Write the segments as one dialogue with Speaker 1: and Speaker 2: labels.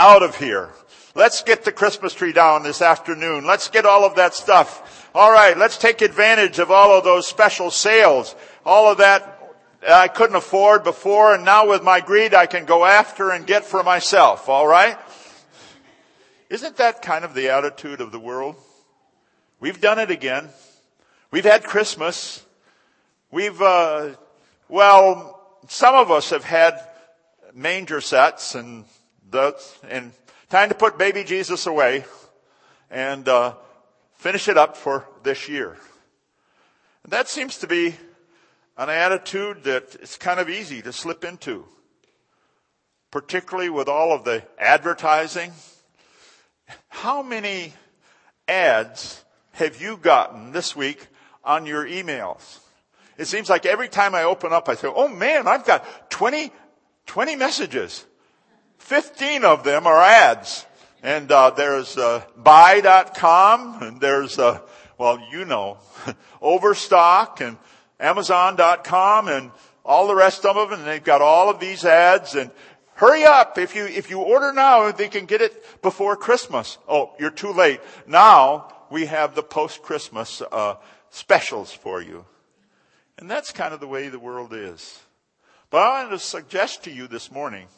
Speaker 1: out of here. Let's get the Christmas tree down this afternoon. Let's get all of that stuff. All right, let's take advantage of all of those special sales. All of that I couldn't afford before and now with my greed I can go after and get for myself. All right? Isn't that kind of the attitude of the world? We've done it again. We've had Christmas. We've, uh, well, some of us have had manger sets and and time to put baby Jesus away and uh, finish it up for this year. And that seems to be an attitude that it's kind of easy to slip into, particularly with all of the advertising. How many ads have you gotten this week on your emails? It seems like every time I open up, I say, oh man, I've got 20, 20 messages. 15 of them are ads. And uh, there's uh, buy.com and there's, uh, well, you know, Overstock and Amazon.com and all the rest of them. And they've got all of these ads and hurry up. If you, if you order now, they can get it before Christmas. Oh, you're too late. Now we have the post-Christmas uh, specials for you. And that's kind of the way the world is. But I want to suggest to you this morning,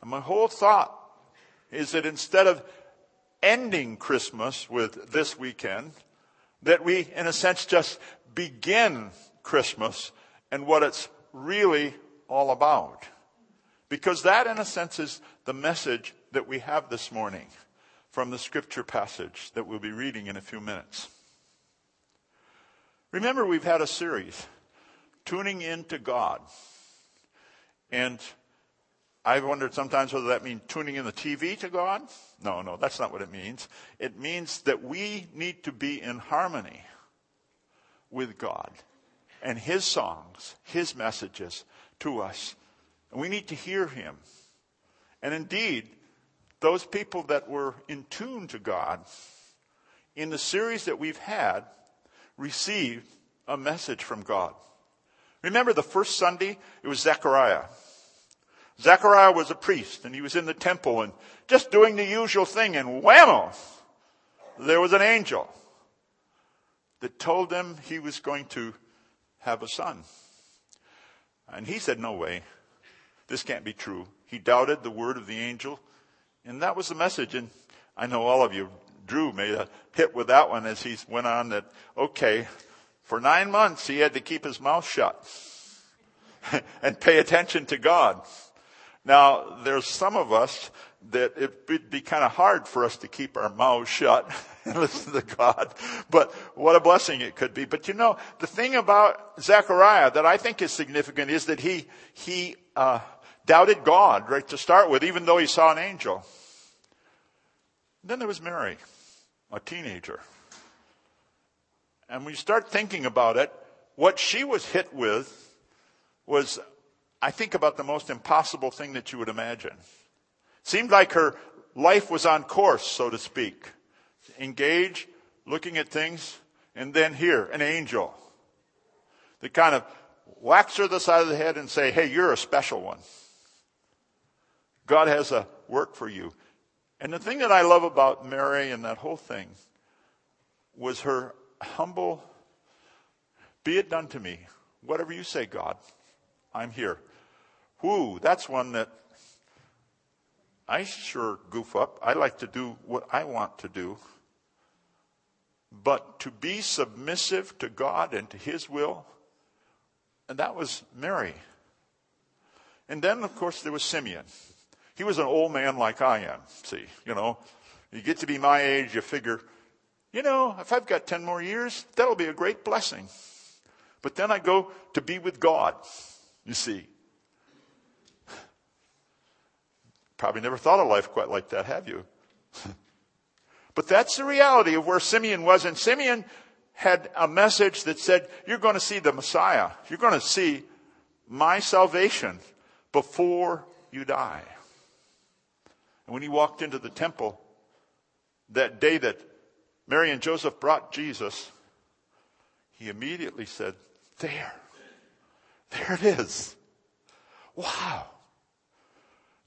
Speaker 1: and my whole thought is that instead of ending Christmas with this weekend, that we, in a sense, just begin Christmas and what it's really all about. Because that, in a sense, is the message that we have this morning from the scripture passage that we'll be reading in a few minutes. Remember, we've had a series, Tuning Into God. And I've wondered sometimes whether that means tuning in the TV to God. No, no, that's not what it means. It means that we need to be in harmony with God and His songs, His messages to us. And we need to hear Him. And indeed, those people that were in tune to God in the series that we've had received a message from God. Remember the first Sunday? It was Zechariah. Zechariah was a priest and he was in the temple and just doing the usual thing and whammo! There was an angel that told him he was going to have a son. And he said, no way. This can't be true. He doubted the word of the angel. And that was the message. And I know all of you, Drew made a hit with that one as he went on that, okay, for nine months he had to keep his mouth shut and pay attention to God. Now, there's some of us that it would be kind of hard for us to keep our mouths shut and listen to God. But what a blessing it could be. But you know, the thing about Zechariah that I think is significant is that he, he, uh, doubted God right to start with, even though he saw an angel. Then there was Mary, a teenager. And when you start thinking about it, what she was hit with was, I think, about the most impossible thing that you would imagine. Seemed like her life was on course, so to speak. Engage, looking at things, and then here, an angel that kind of whacks her the side of the head and say, hey, you're a special one. God has a work for you. And the thing that I love about Mary and that whole thing was her humble, be it done to me. Whatever you say, God, I'm here. Whoo, that's one that I sure goof up. I like to do what I want to do. But to be submissive to God and to His will, and that was Mary. And then, of course, there was Simeon. He was an old man like I am. See, you know, you get to be my age, you figure, you know, if I've got 10 more years, that'll be a great blessing. But then I go to be with God, you see. Probably never thought of life quite like that, have you? but that's the reality of where Simeon was. And Simeon had a message that said, you're going to see the Messiah. You're going to see my salvation before you die. And when he walked into the temple that day that Mary and Joseph brought Jesus, he immediately said, There. There it is. Wow.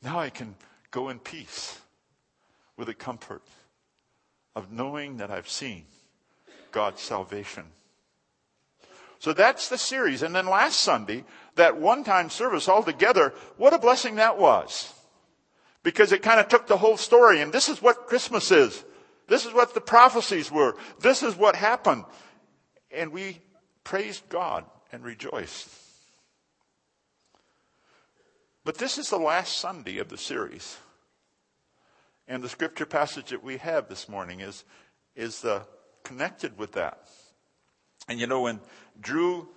Speaker 1: Now I can go in peace. with the comfort of knowing that I've seen God's salvation. So that's the series. And then last Sunday, that one time service altogether, what a blessing that was. Because it kind of took the whole story, and this is what Christmas is. This is what the prophecies were. This is what happened. And we praised God and rejoiced. But this is the last Sunday of the series. And the scripture passage that we have this morning is, is uh, connected with that. And you know, when Drew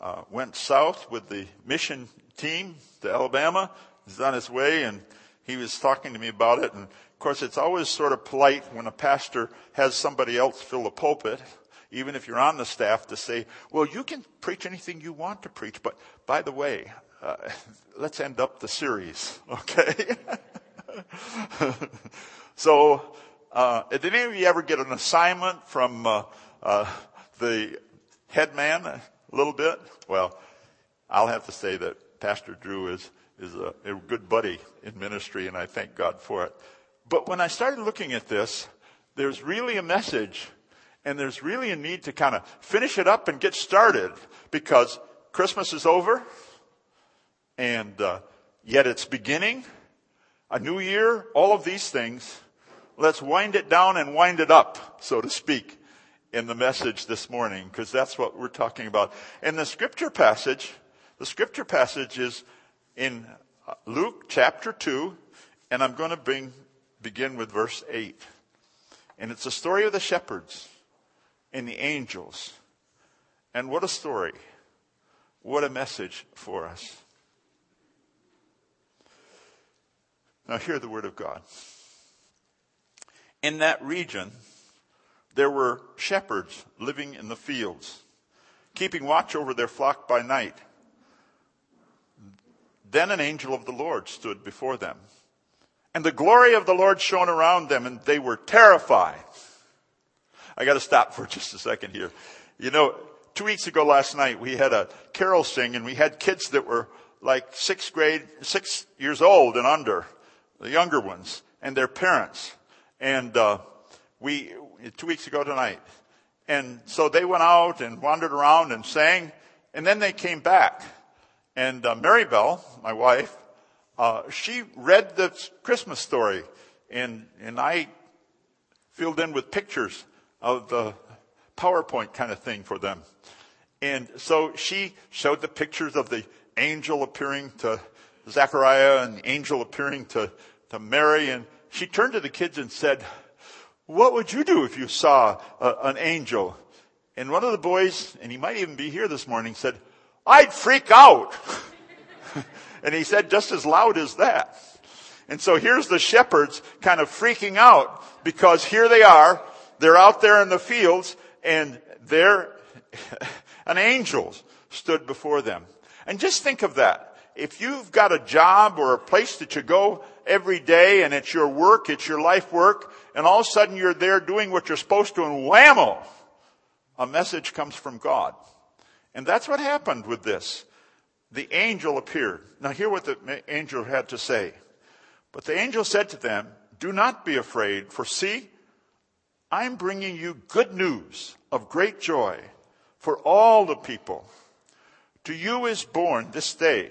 Speaker 1: uh, went south with the mission team to Alabama, he's on his way, and he was talking to me about it. And of course, it's always sort of polite when a pastor has somebody else fill the pulpit, even if you're on the staff, to say, well, you can preach anything you want to preach, but by the way, uh, let's end up the series, okay? so, uh, did any of you ever get an assignment from uh, uh, the head man a little bit? Well, I'll have to say that Pastor Drew is is a, a good buddy in ministry, and I thank God for it. But when I started looking at this, there's really a message, and there's really a need to kind of finish it up and get started because Christmas is over, and uh, yet it's beginning a new year, all of these things. Let's wind it down and wind it up, so to speak, in the message this morning, because that's what we're talking about. And the scripture passage, the scripture passage is in uh, Luke chapter 2, and I'm going to bring, begin with verse 8. And it's a story of the shepherds and the angels. And what a story. What a message for us. Now, hear the word of God. In that region, there were shepherds living in the fields, keeping watch over their flock by night. Then an angel of the Lord stood before them, and the glory of the Lord shone around them, and they were terrified. I got to stop for just a second here. You know, two weeks ago last night, we had a carol sing, and we had kids that were like sixth grade, six years old and under the younger ones, and their parents. And uh, we two weeks ago tonight, and so they went out and wandered around and sang, and then they came back. And uh, Mary Bell, my wife, uh, she read the Christmas story, and and I filled in with pictures of the PowerPoint kind of thing for them. And so she showed the pictures of the angel appearing to Zechariah and the angel appearing to, to Mary. And she turned to the kids and said, what would you do if you saw a, an angel? And one of the boys, and he might even be here this morning, said, I'd freak out. and he said just as loud as that. And so here's the shepherds kind of freaking out because here they are. They're out there in the fields and there, an angel stood before them. And just think of that if you've got a job or a place that you go every day and it's your work, it's your life work, and all of a sudden you're there doing what you're supposed to and whammo, a message comes from God. And that's what happened with this. The angel appeared. Now hear what the angel had to say. But the angel said to them, do not be afraid, for see, I'm bringing you good news of great joy for all the people. To you is born this day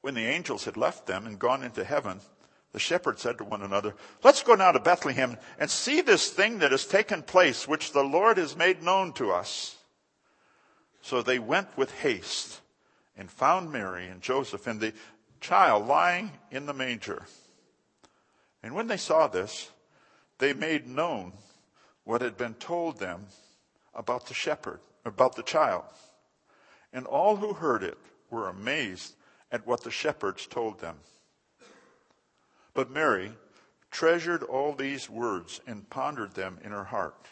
Speaker 1: When the angels had left them and gone into heaven, the shepherds said to one another, Let's go now to Bethlehem and see this thing that has taken place, which the Lord has made known to us. So they went with haste and found Mary and Joseph and the child lying in the manger. And when they saw this, they made known what had been told them about the shepherd, about the child. And all who heard it were amazed at what the shepherds told them. But Mary treasured all these words and pondered them in her heart.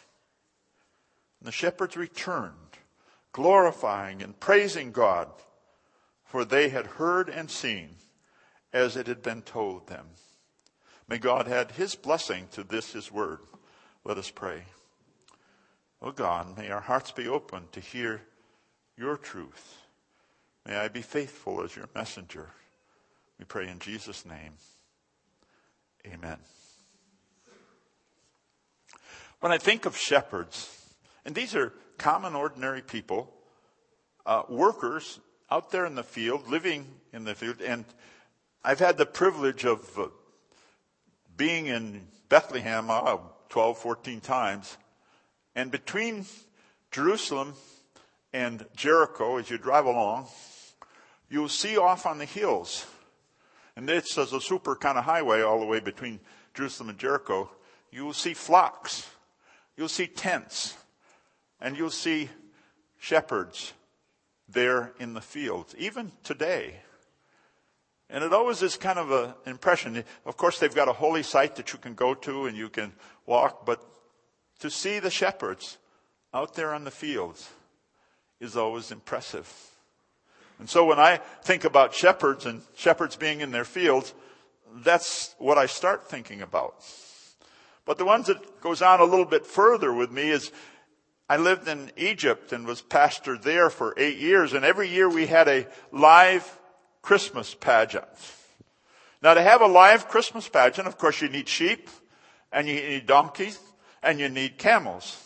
Speaker 1: And the shepherds returned, glorifying and praising God, for they had heard and seen as it had been told them. May God add his blessing to this his word. Let us pray. O oh God, may our hearts be open to hear your truth. May I be faithful as your messenger. We pray in Jesus' name. Amen. When I think of shepherds, and these are common, ordinary people, uh, workers out there in the field, living in the field, and I've had the privilege of uh, being in Bethlehem uh, 12, 14 times, and between Jerusalem and Jericho, as you drive along, you'll see off on the hills and this is a super kind of highway all the way between Jerusalem and Jericho, you will see flocks. You'll see tents. And you'll see shepherds there in the fields, even today. And it always is kind of an impression. Of course, they've got a holy site that you can go to and you can walk, but to see the shepherds out there on the fields is always impressive. And so when I think about shepherds and shepherds being in their fields, that's what I start thinking about. But the ones that goes on a little bit further with me is I lived in Egypt and was pastor there for eight years and every year we had a live Christmas pageant. Now to have a live Christmas pageant, of course you need sheep and you need donkeys and you need camels.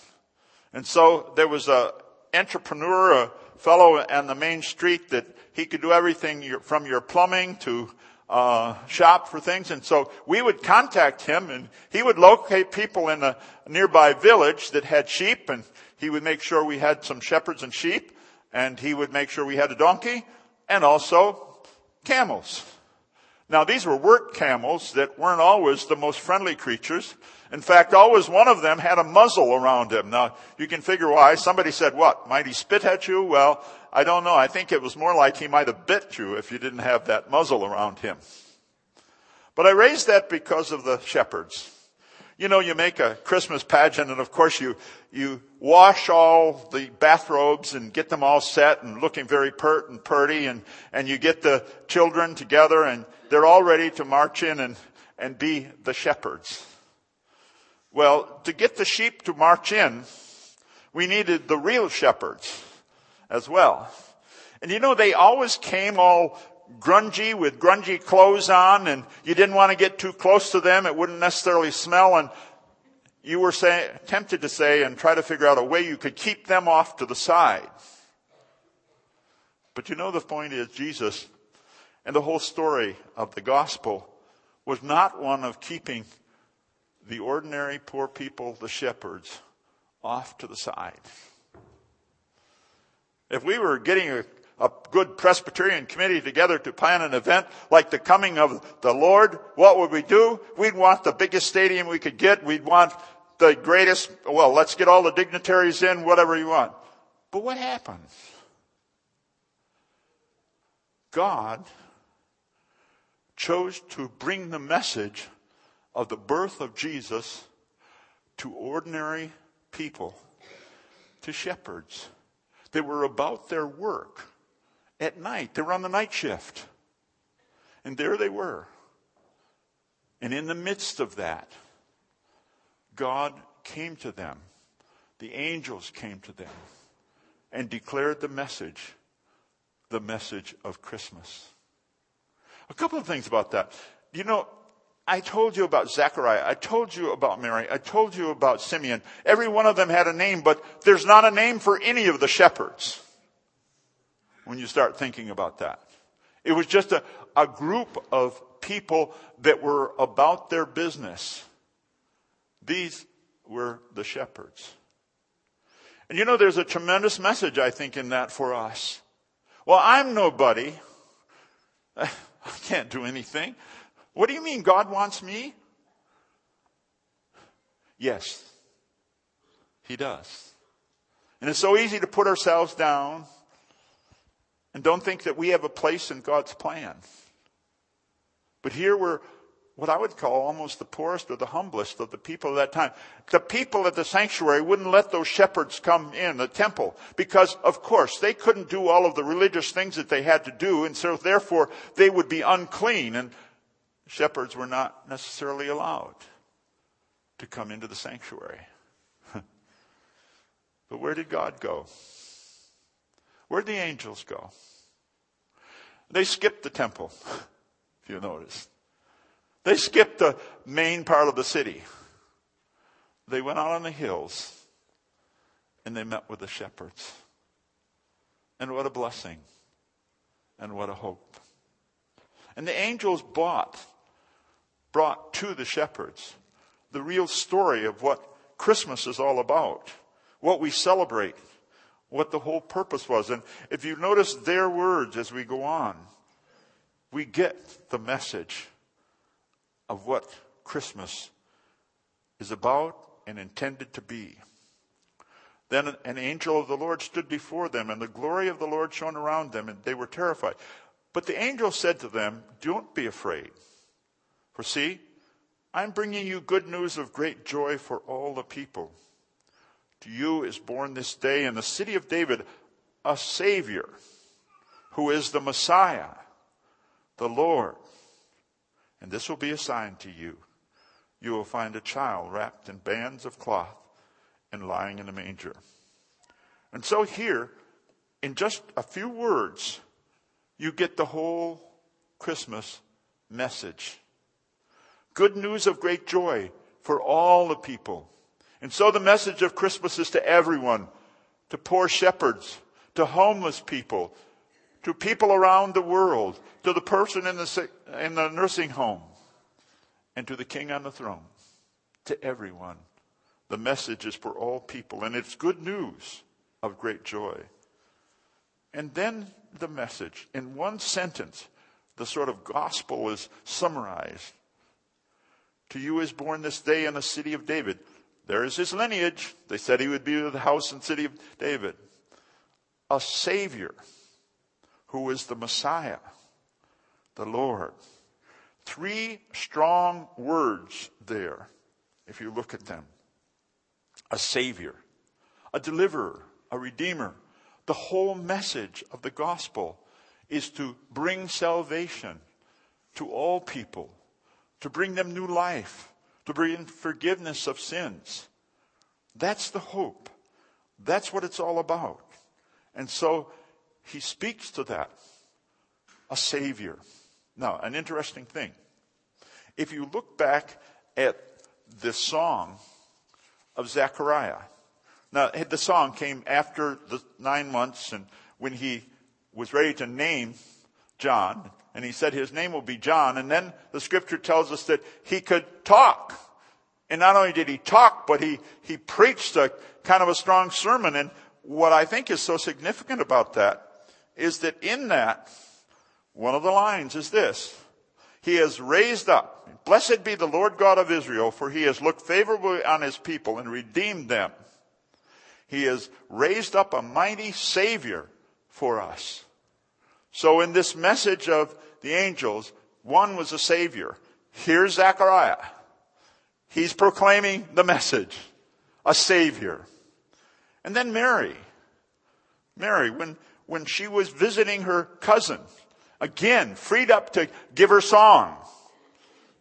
Speaker 1: And so there was a entrepreneur, a fellow on the main street that he could do everything from your plumbing to uh, shop for things. And so we would contact him and he would locate people in a nearby village that had sheep and he would make sure we had some shepherds and sheep and he would make sure we had a donkey and also camels. Now these were work camels that weren't always the most friendly creatures. In fact, always one of them had a muzzle around him. Now, you can figure why. Somebody said, what? Might he spit at you? Well, I don't know. I think it was more like he might have bit you if you didn't have that muzzle around him. But I raised that because of the shepherds. You know, you make a Christmas pageant and of course you, you wash all the bathrobes and get them all set and looking very pert and purty and, and you get the children together and they're all ready to march in and, and be the shepherds. Well, to get the sheep to march in, we needed the real shepherds as well. And you know, they always came all grungy with grungy clothes on and you didn't want to get too close to them. It wouldn't necessarily smell and you were say, tempted to say and try to figure out a way you could keep them off to the side. But you know, the point is Jesus and the whole story of the gospel was not one of keeping the ordinary poor people, the shepherds, off to the side. If we were getting a, a, good Presbyterian committee together to plan an event like the coming of the Lord, what would we do? We'd want the biggest stadium we could get. We'd want the greatest, well, let's get all the dignitaries in, whatever you want. But what happens? God chose to bring the message of the birth of Jesus to ordinary people, to shepherds. They were about their work at night. They were on the night shift. And there they were. And in the midst of that, God came to them. The angels came to them and declared the message, the message of Christmas. A couple of things about that. You know, I told you about Zechariah. I told you about Mary. I told you about Simeon. Every one of them had a name, but there's not a name for any of the shepherds when you start thinking about that. It was just a, a group of people that were about their business. These were the shepherds. And you know, there's a tremendous message, I think, in that for us. Well, I'm nobody. I can't do anything. What do you mean God wants me? Yes, He does. And it's so easy to put ourselves down and don't think that we have a place in God's plan. But here we're what I would call almost the poorest or the humblest of the people of that time. The people at the sanctuary wouldn't let those shepherds come in the temple because, of course, they couldn't do all of the religious things that they had to do, and so therefore they would be unclean, and shepherds were not necessarily allowed to come into the sanctuary. but where did God go? Where'd the angels go? They skipped the temple, if you notice. They skipped the main part of the city. They went out on the hills and they met with the shepherds. And what a blessing. And what a hope. And the angels brought, brought to the shepherds the real story of what Christmas is all about, what we celebrate, what the whole purpose was. And if you notice their words as we go on, we get the message of what Christmas is about and intended to be. Then an angel of the Lord stood before them, and the glory of the Lord shone around them, and they were terrified. But the angel said to them, Don't be afraid. For see, I'm bringing you good news of great joy for all the people. To you is born this day in the city of David a Savior, who is the Messiah, the Lord. And this will be a sign to you. You will find a child wrapped in bands of cloth and lying in a manger. And so here, in just a few words, you get the whole Christmas message. Good news of great joy for all the people. And so the message of Christmas is to everyone, to poor shepherds, to homeless people, to people around the world, to the person in the, in the nursing home, and to the king on the throne, to everyone. The message is for all people, and it's good news of great joy. And then the message. In one sentence, the sort of gospel is summarized. To you is born this day in the city of David. There is his lineage. They said he would be of the house and city of David. A Savior who is the Messiah, the Lord. Three strong words there, if you look at them a Savior, a deliverer, a redeemer. The whole message of the gospel is to bring salvation to all people, to bring them new life, to bring forgiveness of sins. That's the hope. That's what it's all about. And so he speaks to that. A savior. Now, an interesting thing. If you look back at the song of Zechariah, now the song came after the nine months and when he was ready to name John, and he said his name will be John, and then the scripture tells us that he could talk. And not only did he talk, but he, he preached a kind of a strong sermon. And what I think is so significant about that is that in that, one of the lines is this. He has raised up. Blessed be the Lord God of Israel, for he has looked favorably on his people and redeemed them. He has raised up a mighty Savior for us. So in this message of the angels, one was a Savior. Here's Zechariah. He's proclaiming the message. A Savior. And then Mary. Mary, when, when she was visiting her cousin, again, freed up to give her song.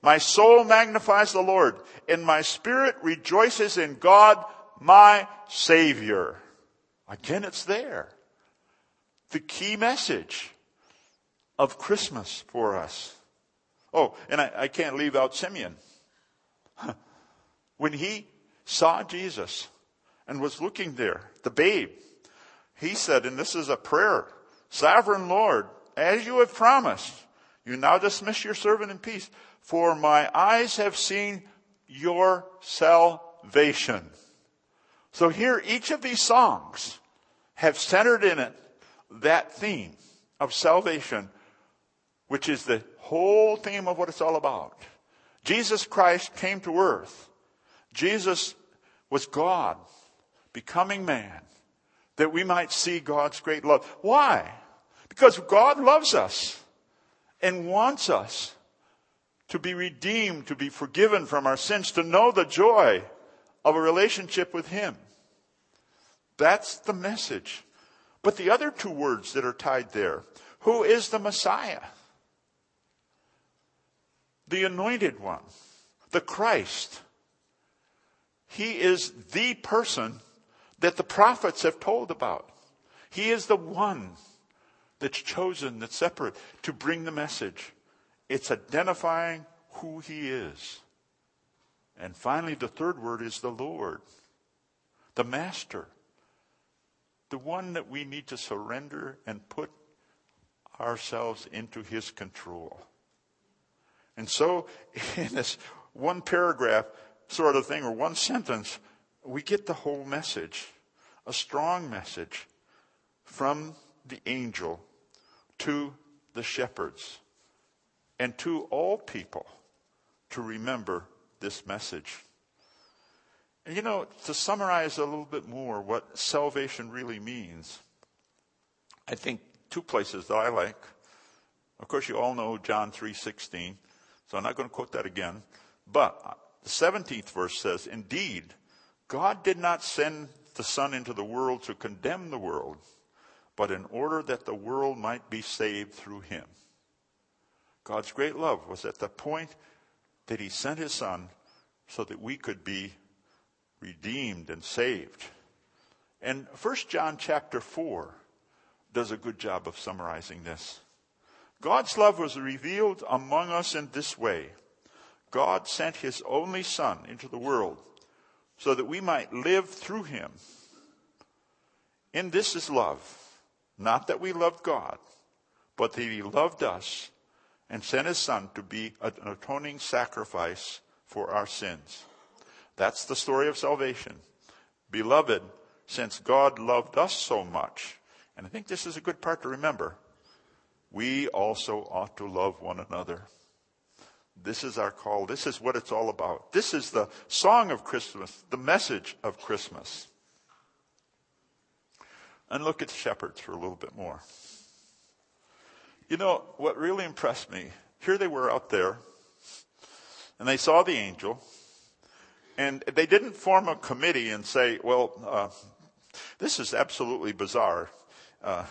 Speaker 1: My soul magnifies the Lord, and my spirit rejoices in God, my Savior. Again, it's there. The key message of Christmas for us. Oh, and I, I can't leave out Simeon. when he saw Jesus and was looking there, the babe, he said, and this is a prayer, Sovereign Lord, as you have promised, you now dismiss your servant in peace, for my eyes have seen your salvation. So here, each of these songs have centered in it that theme of salvation, which is the whole theme of what it's all about. Jesus Christ came to earth. Jesus was God becoming man that we might see God's great love. Why? Because God loves us and wants us to be redeemed, to be forgiven from our sins, to know the joy of a relationship with Him. That's the message. But the other two words that are tied there who is the Messiah? The anointed one, the Christ. He is the person that the prophets have told about. He is the one that's chosen, that's separate to bring the message. It's identifying who he is. And finally, the third word is the Lord, the Master, the one that we need to surrender and put ourselves into his control. And so, in this one paragraph sort of thing, or one sentence, we get the whole message. A strong message from the angel to the shepherds and to all people to remember this message. And you know, to summarize a little bit more what salvation really means, I think two places that I like. Of course, you all know John 3:16, so I'm not going to quote that again. But uh, the 17th verse says, "Indeed, God did not send the Son into the world to condemn the world, but in order that the world might be saved through him." God's great love was at the point that he sent his son so that we could be redeemed and saved. And 1 John chapter 4 does a good job of summarizing this. God's love was revealed among us in this way. God sent his only son into the world so that we might live through him. In this is love. Not that we loved God, but that he loved us and sent his son to be an atoning sacrifice for our sins. That's the story of salvation. Beloved, since God loved us so much, and I think this is a good part to remember. We also ought to love one another. This is our call. This is what it's all about. This is the song of Christmas, the message of Christmas. And look at shepherds for a little bit more. You know, what really impressed me, here they were out there, and they saw the angel, and they didn't form a committee and say, well, uh, this is absolutely bizarre. Uh,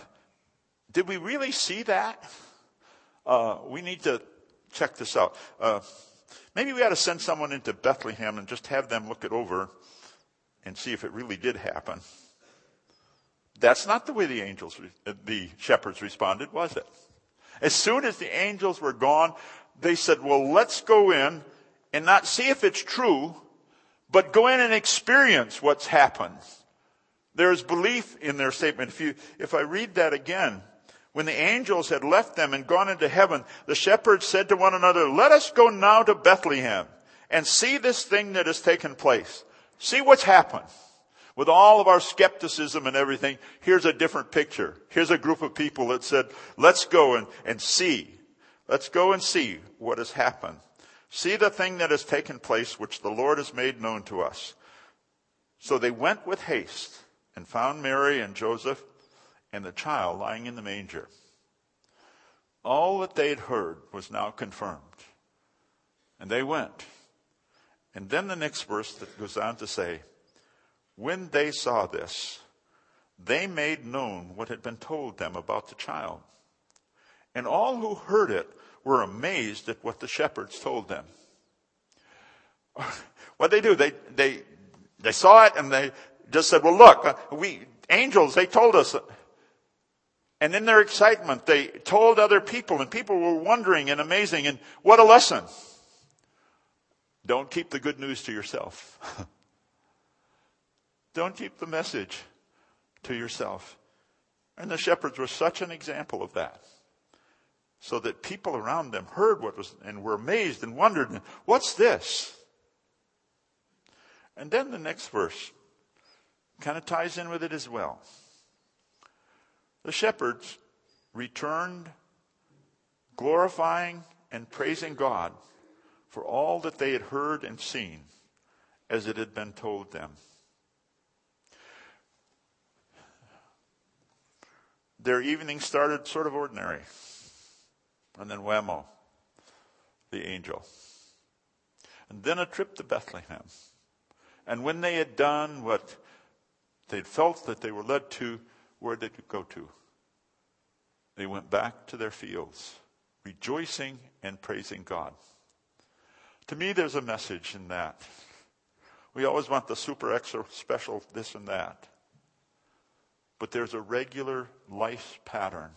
Speaker 1: did we really see that? Uh, we need to check this out. Uh, maybe we ought to send someone into Bethlehem and just have them look it over and see if it really did happen. That's not the way the angels, uh, the shepherds responded, was it? As soon as the angels were gone, they said, well, let's go in and not see if it's true, but go in and experience what's happened. There's belief in their statement. If you, if I read that again, when the angels had left them and gone into heaven, the shepherds said to one another, let us go now to Bethlehem and see this thing that has taken place. See what's happened. With all of our skepticism and everything, here's a different picture. Here's a group of people that said, let's go and, and see. Let's go and see what has happened. See the thing that has taken place, which the Lord has made known to us. So they went with haste and found Mary and Joseph and the child lying in the manger. All that they had heard was now confirmed. And they went. And then the next verse that goes on to say, when they saw this, they made known what had been told them about the child. And all who heard it were amazed at what the shepherds told them. What they do, they, they, they saw it and they just said, well look, uh, we, angels, they told us. And in their excitement, they told other people and people were wondering and amazing and what a lesson. Don't keep the good news to yourself. Don't keep the message to yourself. And the shepherds were such an example of that. So that people around them heard what was and were amazed and wondered, what's this? And then the next verse kind of ties in with it as well. The shepherds returned glorifying and praising God for all that they had heard and seen as it had been told them. Their evening started sort of ordinary. And then whammo. the angel. And then a trip to Bethlehem. And when they had done what they'd felt that they were led to, where did it go to? They went back to their fields, rejoicing and praising God. To me, there's a message in that. We always want the super extra special this and that. But there's a regular life pattern.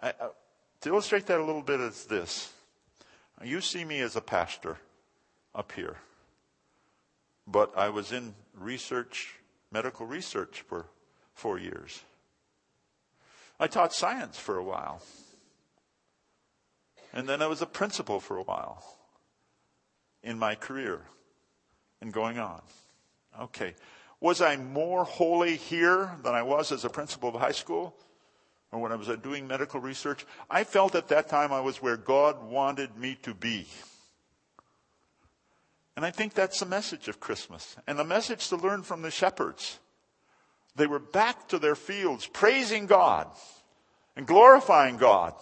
Speaker 1: I, to illustrate that a little bit is this. You see me as a pastor up here. But I was in research, medical research for four years. I taught science for a while. And then I was a principal for a while in my career and going on. Okay. Was I more holy here than I was as a principal of high school? Or when I was doing medical research? I felt at that time I was where God wanted me to be. And I think that's the message of Christmas and the message to learn from the shepherds. They were back to their fields praising God and glorifying God.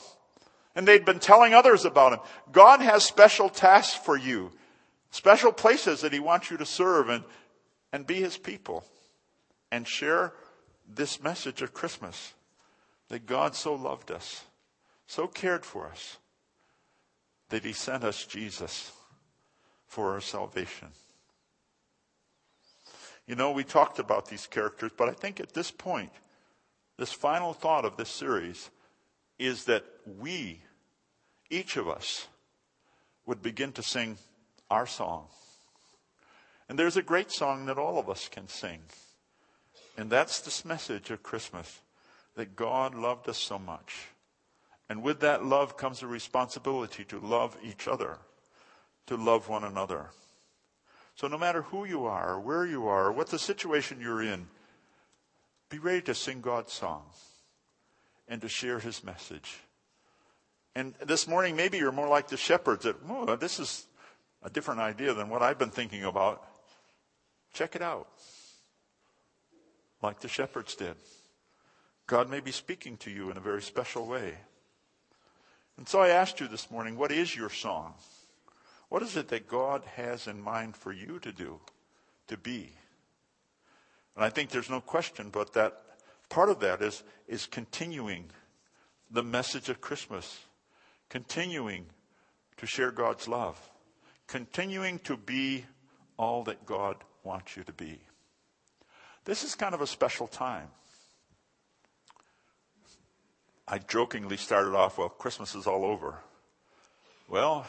Speaker 1: And they'd been telling others about Him. God has special tasks for you, special places that He wants you to serve and, and be His people and share this message of Christmas that God so loved us, so cared for us, that He sent us Jesus for our salvation. You know, we talked about these characters, but I think at this point, this final thought of this series is that we, each of us, would begin to sing our song. And there's a great song that all of us can sing. And that's this message of Christmas that God loved us so much. And with that love comes a responsibility to love each other to love one another. So no matter who you are, where you are, what the situation you're in, be ready to sing God's song and to share his message. And this morning, maybe you're more like the shepherds that, oh, this is a different idea than what I've been thinking about. Check it out. Like the shepherds did. God may be speaking to you in a very special way. And so I asked you this morning, what is your song? What is it that God has in mind for you to do, to be? And I think there's no question but that part of that is, is continuing the message of Christmas, continuing to share God's love, continuing to be all that God wants you to be. This is kind of a special time. I jokingly started off, well, Christmas is all over. Well,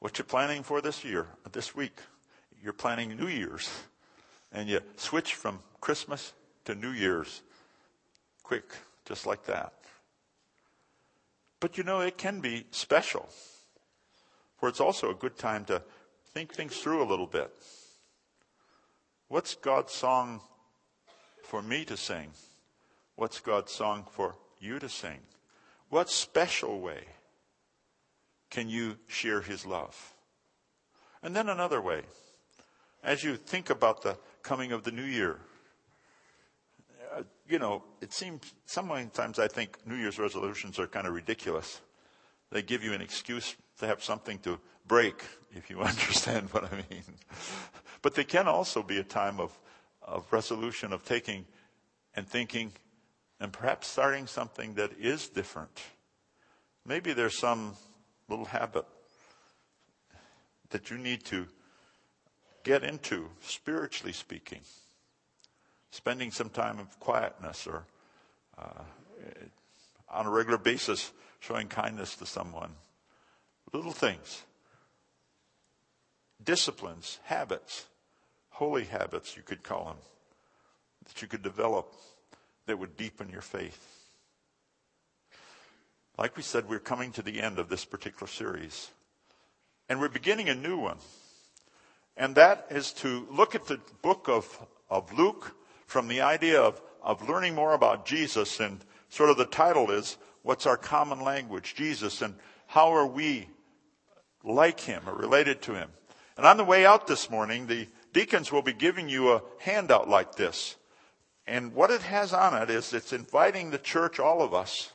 Speaker 1: what you're planning for this year, this week. You're planning New Year's. And you switch from Christmas to New Year's. Quick, just like that. But you know, it can be special. For it's also a good time to think things through a little bit. What's God's song for me to sing? What's God's song for you to sing? What special way can you share his love? And then another way, as you think about the coming of the new year, uh, you know, it seems sometimes I think New Year's resolutions are kind of ridiculous. They give you an excuse to have something to break, if you understand what I mean. But they can also be a time of, of resolution, of taking and thinking, and perhaps starting something that is different. Maybe there's some little habit that you need to get into, spiritually speaking. Spending some time of quietness or uh, on a regular basis showing kindness to someone. Little things. Disciplines, habits, holy habits, you could call them, that you could develop that would deepen your faith. Like we said, we're coming to the end of this particular series. And we're beginning a new one. And that is to look at the book of, of Luke from the idea of, of learning more about Jesus. And sort of the title is, What's Our Common Language? Jesus. And how are we like him or related to him? And on the way out this morning, the deacons will be giving you a handout like this. And what it has on it is it's inviting the church, all of us,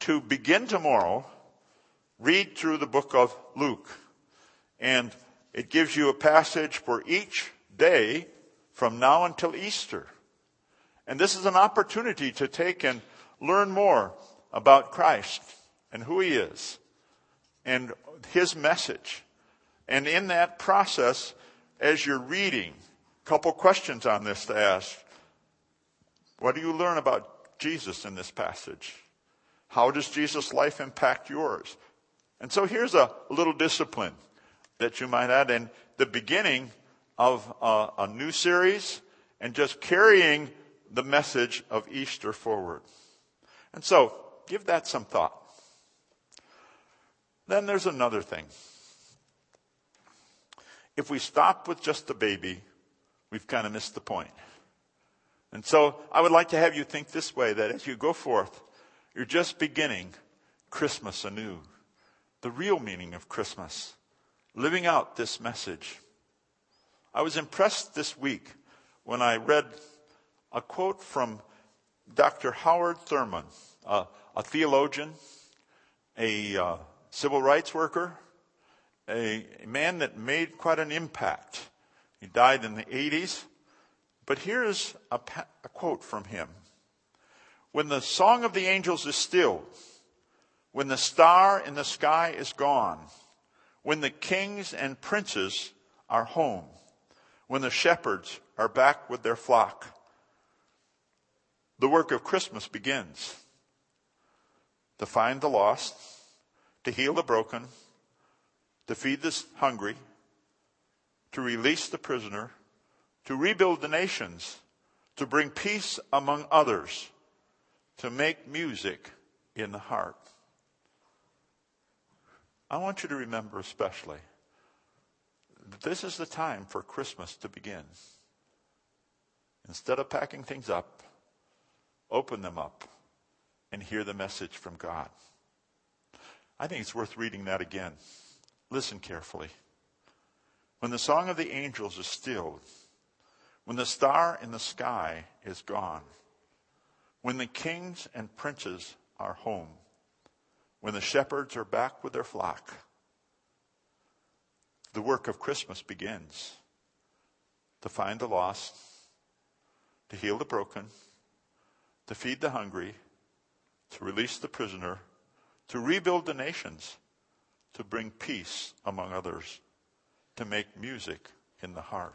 Speaker 1: to begin tomorrow, read through the book of Luke. And it gives you a passage for each day from now until Easter. And this is an opportunity to take and learn more about Christ and who he is and his message. And in that process, as you're reading, a couple questions on this to ask. What do you learn about Jesus in this passage? How does Jesus' life impact yours? And so here's a little discipline that you might add in the beginning of a, a new series and just carrying the message of Easter forward. And so give that some thought. Then there's another thing. If we stop with just the baby, we've kind of missed the point. And so I would like to have you think this way that as you go forth, you're just beginning Christmas anew. The real meaning of Christmas. Living out this message. I was impressed this week when I read a quote from Dr. Howard Thurman, a, theologian, a uh, civil rights worker, a, a man that made quite an impact. He died in the 80s. But here's a, a quote from him. When the song of the angels is stilled, when the star in the sky is gone, when the kings and princes are home, when the shepherds are back with their flock, the work of Christmas begins. To find the lost, to heal the broken, to feed the hungry, to release the prisoner, to rebuild the nations, to bring peace among others, to make music in the heart. I want you to remember especially that this is the time for Christmas to begin. Instead of packing things up, open them up and hear the message from God. I think it's worth reading that again. Listen carefully. When the song of the angels is stilled, when the star in the sky is gone, when the kings and princes are home, when the shepherds are back with their flock, the work of Christmas begins to find the lost, to heal the broken, to feed the hungry, to release the prisoner, to rebuild the nations, to bring peace among others, to make music in the heart.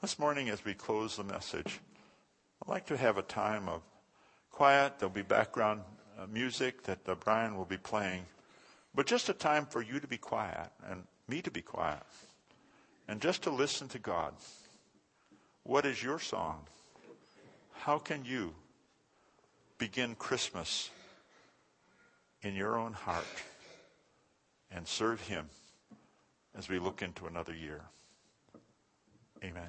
Speaker 1: This morning, as we close the message, I'd like to have a time of quiet. There'll be background uh, music that uh, Brian will be playing, but just a time for you to be quiet and me to be quiet and just to listen to God. What is your song? How can you begin Christmas in your own heart and serve Him as we look into another year? Amen.